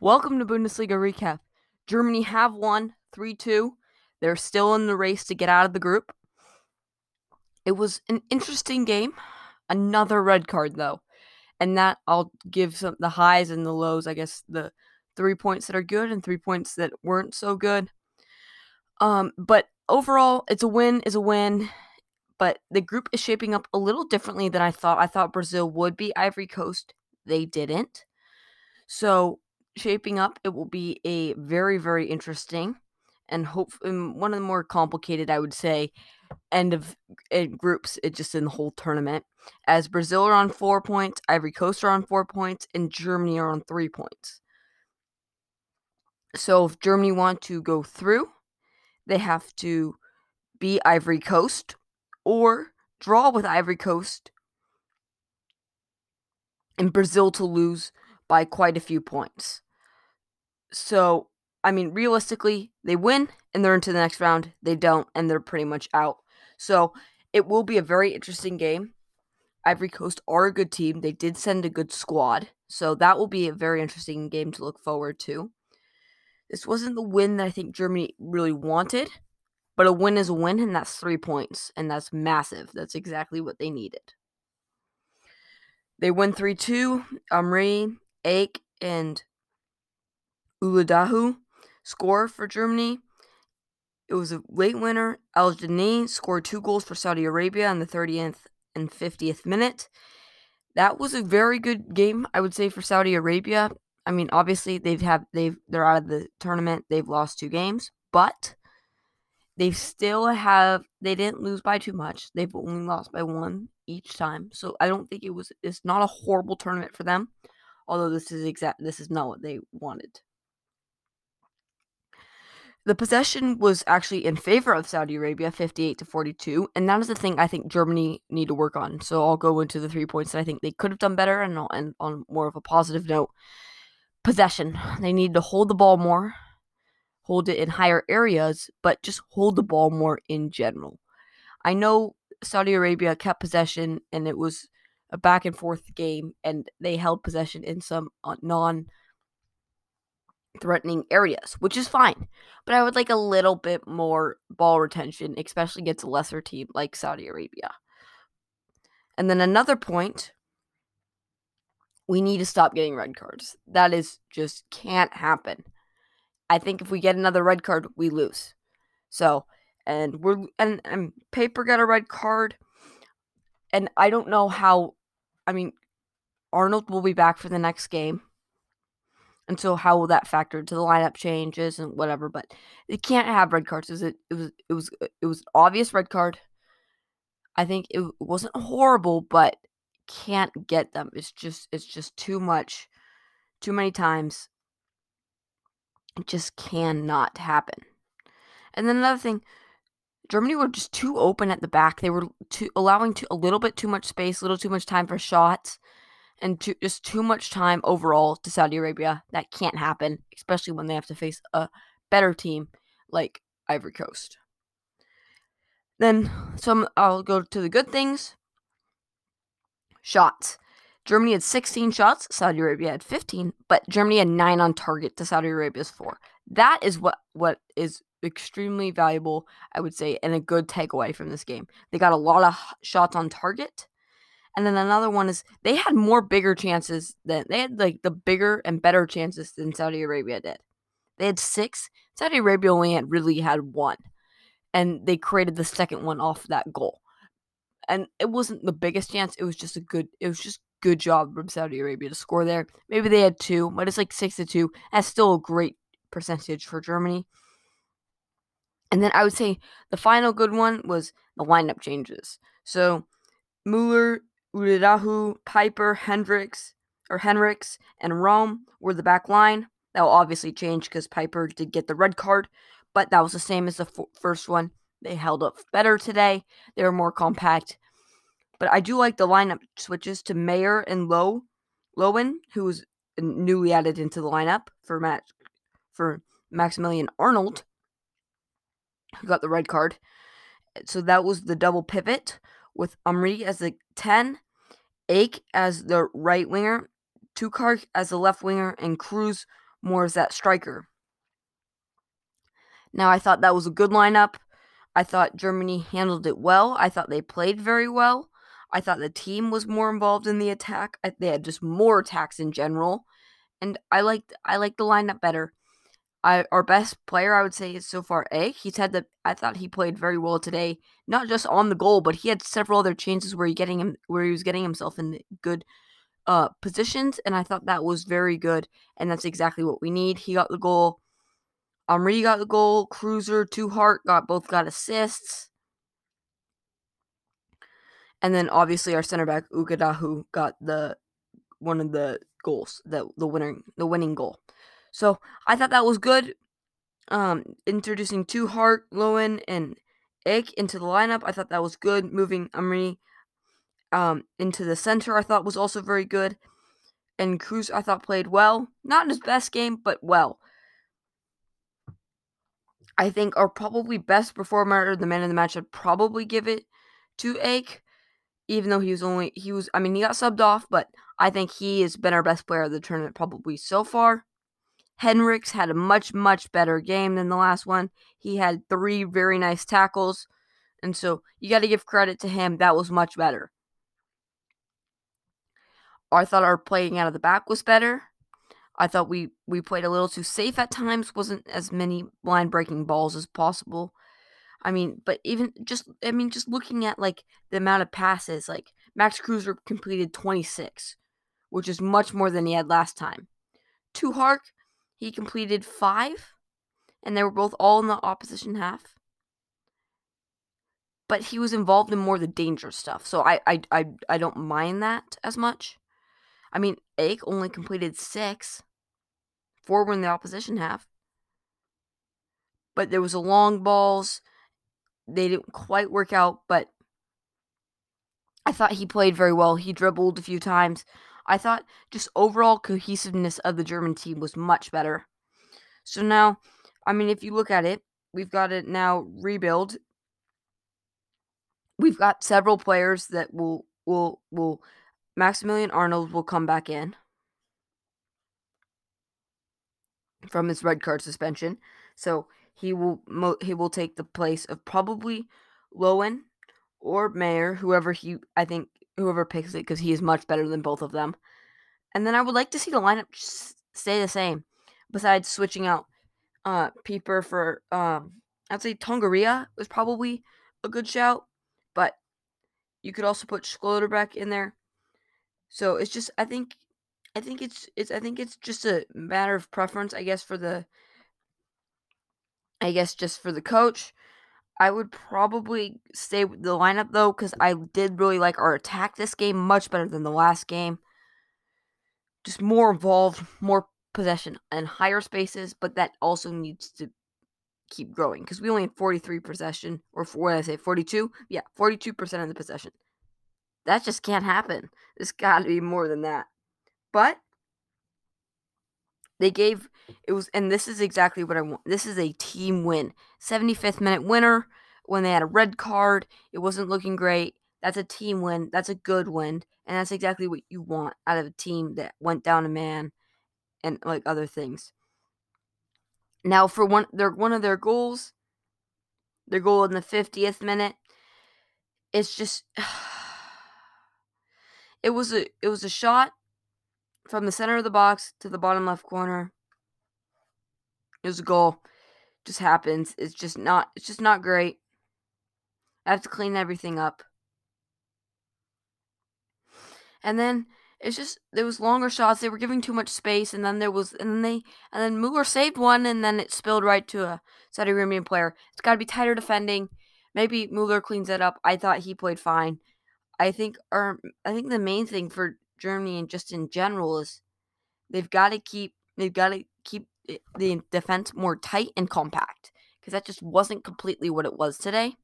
Welcome to Bundesliga recap. Germany have won 3 2. They're still in the race to get out of the group. It was an interesting game. Another red card, though. And that I'll give some the highs and the lows, I guess the three points that are good and three points that weren't so good. Um, but overall, it's a win, is a win. But the group is shaping up a little differently than I thought. I thought Brazil would be Ivory Coast. They didn't. So shaping up. It will be a very, very interesting and hope one of the more complicated, I would say, end of uh, groups. It just in the whole tournament, as Brazil are on four points, Ivory Coast are on four points, and Germany are on three points. So if Germany want to go through, they have to be Ivory Coast or draw with Ivory Coast and Brazil to lose by quite a few points. So, I mean, realistically, they win and they're into the next round. They don't, and they're pretty much out. So, it will be a very interesting game. Ivory Coast are a good team. They did send a good squad. So, that will be a very interesting game to look forward to. This wasn't the win that I think Germany really wanted, but a win is a win, and that's three points, and that's massive. That's exactly what they needed. They win 3 2. Amiri, Ache, and Uduokhai score for Germany. It was a late winner. Al Jani scored two goals for Saudi Arabia in the 30th and 50th minute. That was a very good game, I would say, for Saudi Arabia. I mean, obviously they've have they've they're out of the tournament. They've lost two games, but they still have they didn't lose by too much. They've only lost by one each time. So I don't think it was it's not a horrible tournament for them. Although this is exact this is not what they wanted. The possession was actually in favor of Saudi Arabia, 58 to 42, and that is the thing I think Germany need to work on. So I'll go into the three points that I think they could have done better, and, and on more of a positive note, possession. They need to hold the ball more, hold it in higher areas, but just hold the ball more in general. I know Saudi Arabia kept possession, and it was a back and forth game, and they held possession in some uh, non threatening areas, which is fine. But I would like a little bit more ball retention, especially against a lesser team like Saudi Arabia. And then another point we need to stop getting red cards. That is just can't happen. I think if we get another red card, we lose. So, and we're and, and Pieper got a red card. And I don't know how I mean Arnold will be back for the next game. And so how will that factor into the lineup changes and whatever? But it can't have red cards. It? It was. It was. Uh, it was obvious red card. I think it wasn't horrible, but can't get them. It's just. It's just too much. Too many times. It just cannot happen. And then another thing, Germany were just too open at the back. They were too allowing to a little bit too much space, a little too much time for shots and too, just too much time overall to Saudi Arabia. That can't happen, especially when they have to face a better team like Ivory Coast. Then some I'll go to the good things. Shots. Germany had 16 shots, Saudi Arabia had 15, but Germany had 9 on target to Saudi Arabia's 4. That is what what is extremely valuable, I would say, and a good takeaway from this game. They got a lot of shots on target and then another one is they had more bigger chances than they had like the bigger and better chances than Saudi Arabia did. They had six. Saudi Arabia only had really had one. And they created the second one off that goal. And it wasn't the biggest chance. It was just a good it was just good job from Saudi Arabia to score there. Maybe they had two, but it's like six to two. That's still a great percentage for Germany. And then I would say the final good one was the lineup changes. So Mueller Uduokhai, Pieper, Hendricks, or Henrichs, and Raum were the back line. That will obviously change because Pieper did get the red card, but that was the same as the f- first one. They held up better today. They were more compact. But I do like the lineup switches to Maier and Low, Lowen, who was newly added into the lineup for Matt for Maximilian Arnold, who got the red card. So that was the double pivot with Amiri as the 10, Ache as the right winger, Teuchert as the left winger, and Kruse more as that striker. Now, I thought that was a good lineup. I thought Germany handled it well. I thought they played very well. I thought the team was more involved in the attack. They had just more attacks in general, and I liked I liked the lineup better. I, our best player, I would say, is so far A. He's had the. I thought he played very well today, not just on the goal, but he had several other chances where he getting him where he was getting himself in good uh, positions, and I thought that was very good, and that's exactly what we need. He got the goal. Amiri got the goal. Kruse, Two Hart got both got assists, and then obviously our center back Uduokhai got the one of the goals, the the winning the winning goal. So I thought that was good. Um, introducing Teuchert, Lowen, and Egg into the lineup, I thought that was good. Moving Amiri um, into the center, I thought was also very good. And Kruse, I thought played well. Not in his best game, but well. I think our probably best performer, the man of the match, I'd probably give it to Ache, even though he was only he was. I mean, he got subbed off, but I think he has been our best player of the tournament probably so far. Henrichs had a much, much better game than the last one. He had three very nice tackles. And so you got to give credit to him. That was much better. I thought our playing out of the back was better. I thought we, we played a little too safe at times. Wasn't as many line breaking balls as possible. I mean, but even just I mean, just looking at like the amount of passes, like Max Kruse completed 26, which is much more than he had last time. Teuchert he completed five, and they were both all in the opposition half. But he was involved in more of the danger stuff, so I I I, I don't mind that as much. I mean, Ache only completed six. Four were in the opposition half. But there was a long balls. They didn't quite work out, but I thought he played very well. He dribbled a few times. I thought just overall cohesiveness of the German team was much better. So now, I mean, if you look at it, we've got it now rebuild. We've got several players that will will will Maximilian Arnold will come back in from his red card suspension. So he will he will take the place of probably Lowen or Maier, whoever he I think whoever picks it because he is much better than both of them. And then I would like to see the lineup stay the same, besides switching out uh Pieper for um I'd say Torunarigha was probably a good shout, but you could also put Schlotterbeck in there. So it's just I think I think it's it's I think it's just a matter of preference, I guess, for the I guess just for the coach. I would probably stay with the lineup though, because I did really like our attack this game much better than the last game. Just more involved, more possession and higher spaces, but that also needs to keep growing because we only had 43 possession, or what did I say, 42? Yeah, 42% of the possession. That just can't happen. There's got to be more than that. But they gave it was, and this is exactly what I want. This is a team win. 75th minute winner when they had a red card. It wasn't looking great. That's a team win. That's a good win. And that's exactly what you want out of a team that went down a man and like other things. Now for one their one of their goals, their goal in the 50th minute, it's just it was a it was a shot from the center of the box to the bottom left corner. It was a goal. Just happens. It's just not it's just not great. I have to clean everything up. And then it's just there was longer shots. They were giving too much space, and then there was and then they and then Mueller saved one, and then it spilled right to a Saudi Arabian player. It's got to be tighter defending. Maybe Mueller cleans it up. I thought he played fine. I think our I think the main thing for Germany and just in general is they've got to keep they've got to keep the defense more tight and compact because that just wasn't completely what it was today,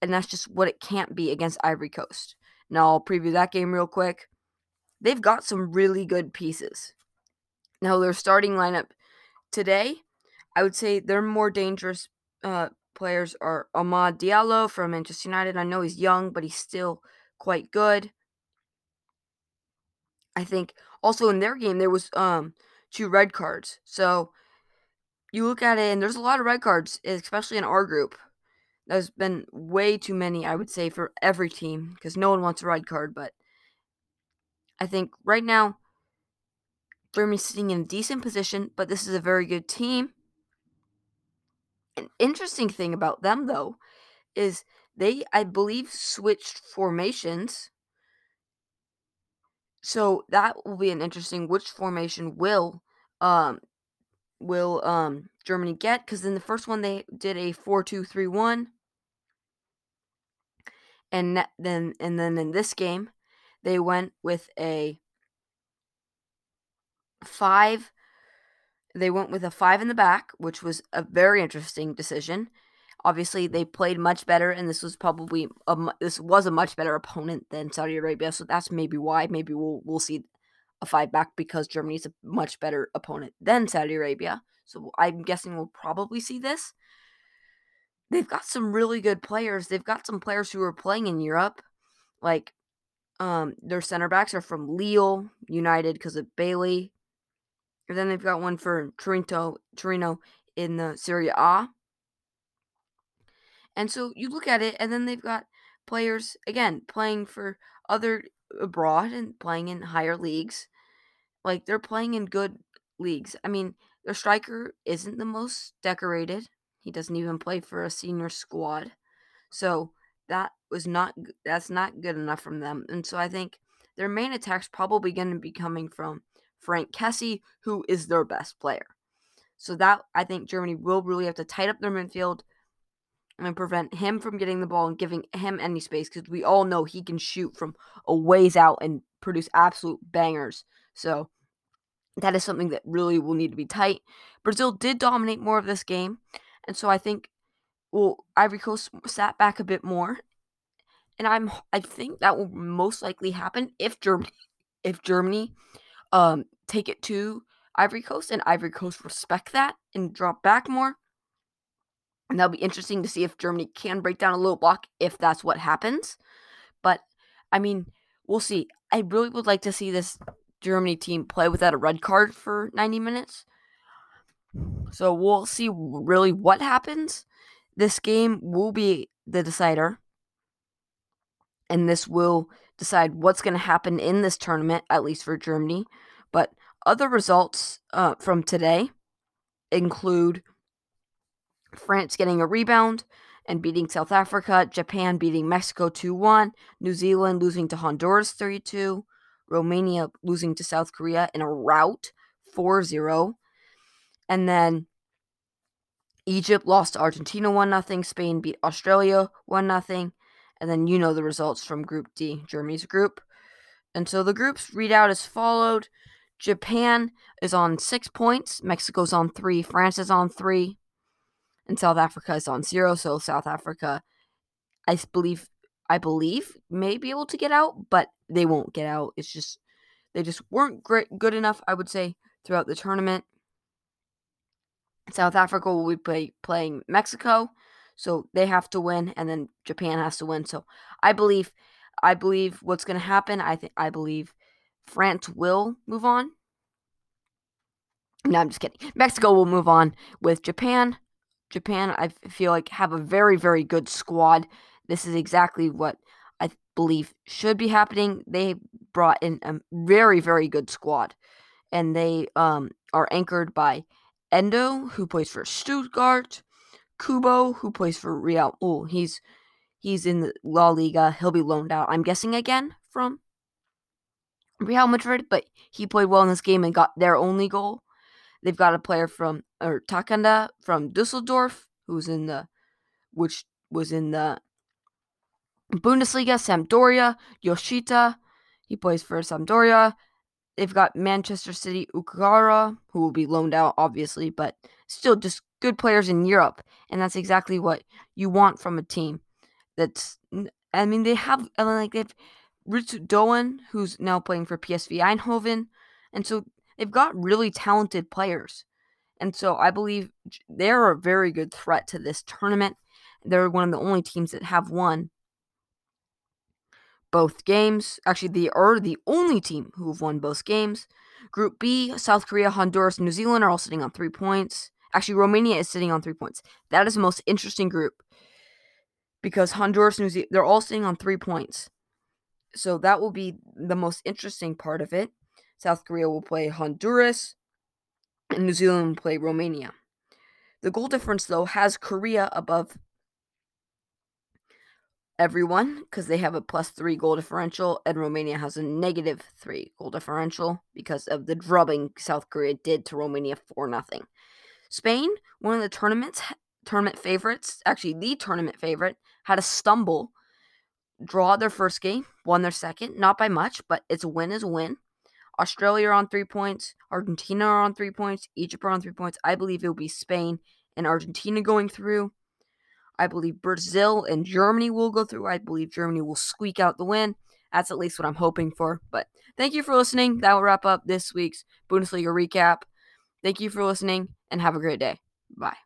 and that's just what it can't be against Ivory Coast. Now I'll preview that game real quick. They've got some really good pieces. Now their starting lineup today, I would say their more dangerous uh, players are Amad Diallo from Manchester United. I know he's young, but he's still quite good. I think also in their game there was um two red cards. So you look at it, and there's a lot of red cards, especially in our group. There's been way too many, I would say, for every team because no one wants a red card. But I think right now, Germany's sitting in a decent position, but this is a very good team. An interesting thing about them, though, is they, I believe, switched formations. So that will be an interesting which formation will um will um Germany get because in the first one they did a 4-2-3-1 and then and then in this game they went with a 5 they went with a 5 in the back which was a very interesting decision obviously they played much better and this was probably a, this was a much better opponent than Saudi Arabia so that's maybe why maybe we'll we'll see a five back because Germany's a much better opponent than Saudi Arabia. So I'm guessing we'll probably see this. They've got some really good players. They've got some players who are playing in Europe. Like um their center backs are from Lille United because of Bailey. And then they've got one for Torino, Torino in the Serie A. And so you look at it, and then they've got players again playing for other abroad and playing in higher leagues. Like they're playing in good leagues. I mean, their striker isn't the most decorated. He doesn't even play for a senior squad. So that was not that's not good enough from them. And so I think their main attack's probably going to be coming from Franck Kessie, who is their best player. So that I think Germany will really have to tight up their midfield and prevent him from getting the ball and giving him any space because we all know he can shoot from a ways out and produce absolute bangers. So that is something that really will need to be tight. Brazil did dominate more of this game, and so I think well Ivory Coast sat back a bit more, and I'm I think that will most likely happen if Germany if Germany um take it to Ivory Coast and Ivory Coast respect that and drop back more. And that'll be interesting to see if Germany can break down a little block if that's what happens. But I mean, we'll see. I really would like to see this Germany team play without a red card for 90 minutes. So we'll see really what happens. This game will be the decider. And this will decide what's going to happen in this tournament, at least for Germany. But other results uh, from today include France getting a rebound and beating South Africa, Japan beating Mexico 2 1, New Zealand losing to Honduras 3 2, Romania losing to South Korea in a rout 4 0, and then Egypt lost to Argentina 1 0, Spain beat Australia 1 0, and then you know the results from Group D, Germany's group. And so the groups readout is followed. Japan is on six points, Mexico's on three, France is on three, and South Africa is on zero. So South Africa, I believe, I believe may be able to get out, but they won't get out. It's just they just weren't great, good enough. I would say throughout the tournament. South Africa will be play, playing Mexico, so they have to win, and then Japan has to win. So I believe, I believe what's going to happen. I think I believe France will move on. No, I'm just kidding. Mexico will move on with Japan. Japan, I feel like, have a very, very good squad. This is exactly what I believe should be happening. They brought in a very, very good squad, and they um, are anchored by Endo, who plays for Stuttgart, Kubo, who plays for Real. Oh, he's he's in the La Liga. He'll be loaned out. I'm guessing again from Real Madrid, but he played well in this game and got their only goal. They've got a player from or Takanda from Dusseldorf, who's in the which was in the Bundesliga, Sampdoria, Yoshida, he plays for Sampdoria. They've got Manchester City Ukara, who will be loaned out, obviously, but still just good players in Europe. And that's exactly what you want from a team. That's, I mean, they have, like, they've Ritsu Doan, who's now playing for PSV Eindhoven. And so they've got really talented players. And so I believe they're a very good threat to this tournament. They're one of the only teams that have won both games. Actually, they are the only team who have won both games. Group B, South Korea, Honduras, New Zealand are all sitting on three points. Actually, Romania is sitting on three points. That is the most interesting group because Honduras, New Zealand, they're all sitting on three points. So that will be the most interesting part of it. South Korea will play Honduras, and New Zealand play Romania. The goal difference, though, has Korea above everyone because they have a plus three goal differential, and Romania has a negative three goal differential because of the drubbing South Korea did to Romania for nothing. Spain, one of the tournaments tournament favorites, actually the tournament favorite, had a stumble, draw their first game, won their second, not by much, but it's a win is a win. Australia are on three points, Argentina are on three points, Egypt are on three points. I believe it will be Spain and Argentina going through. I believe Brazil and Germany will go through. I believe Germany will squeak out the win. That's at least what I'm hoping for. But thank you for listening. That will wrap up this week's Bundesliga recap. Thank you for listening and have a great day. Bye.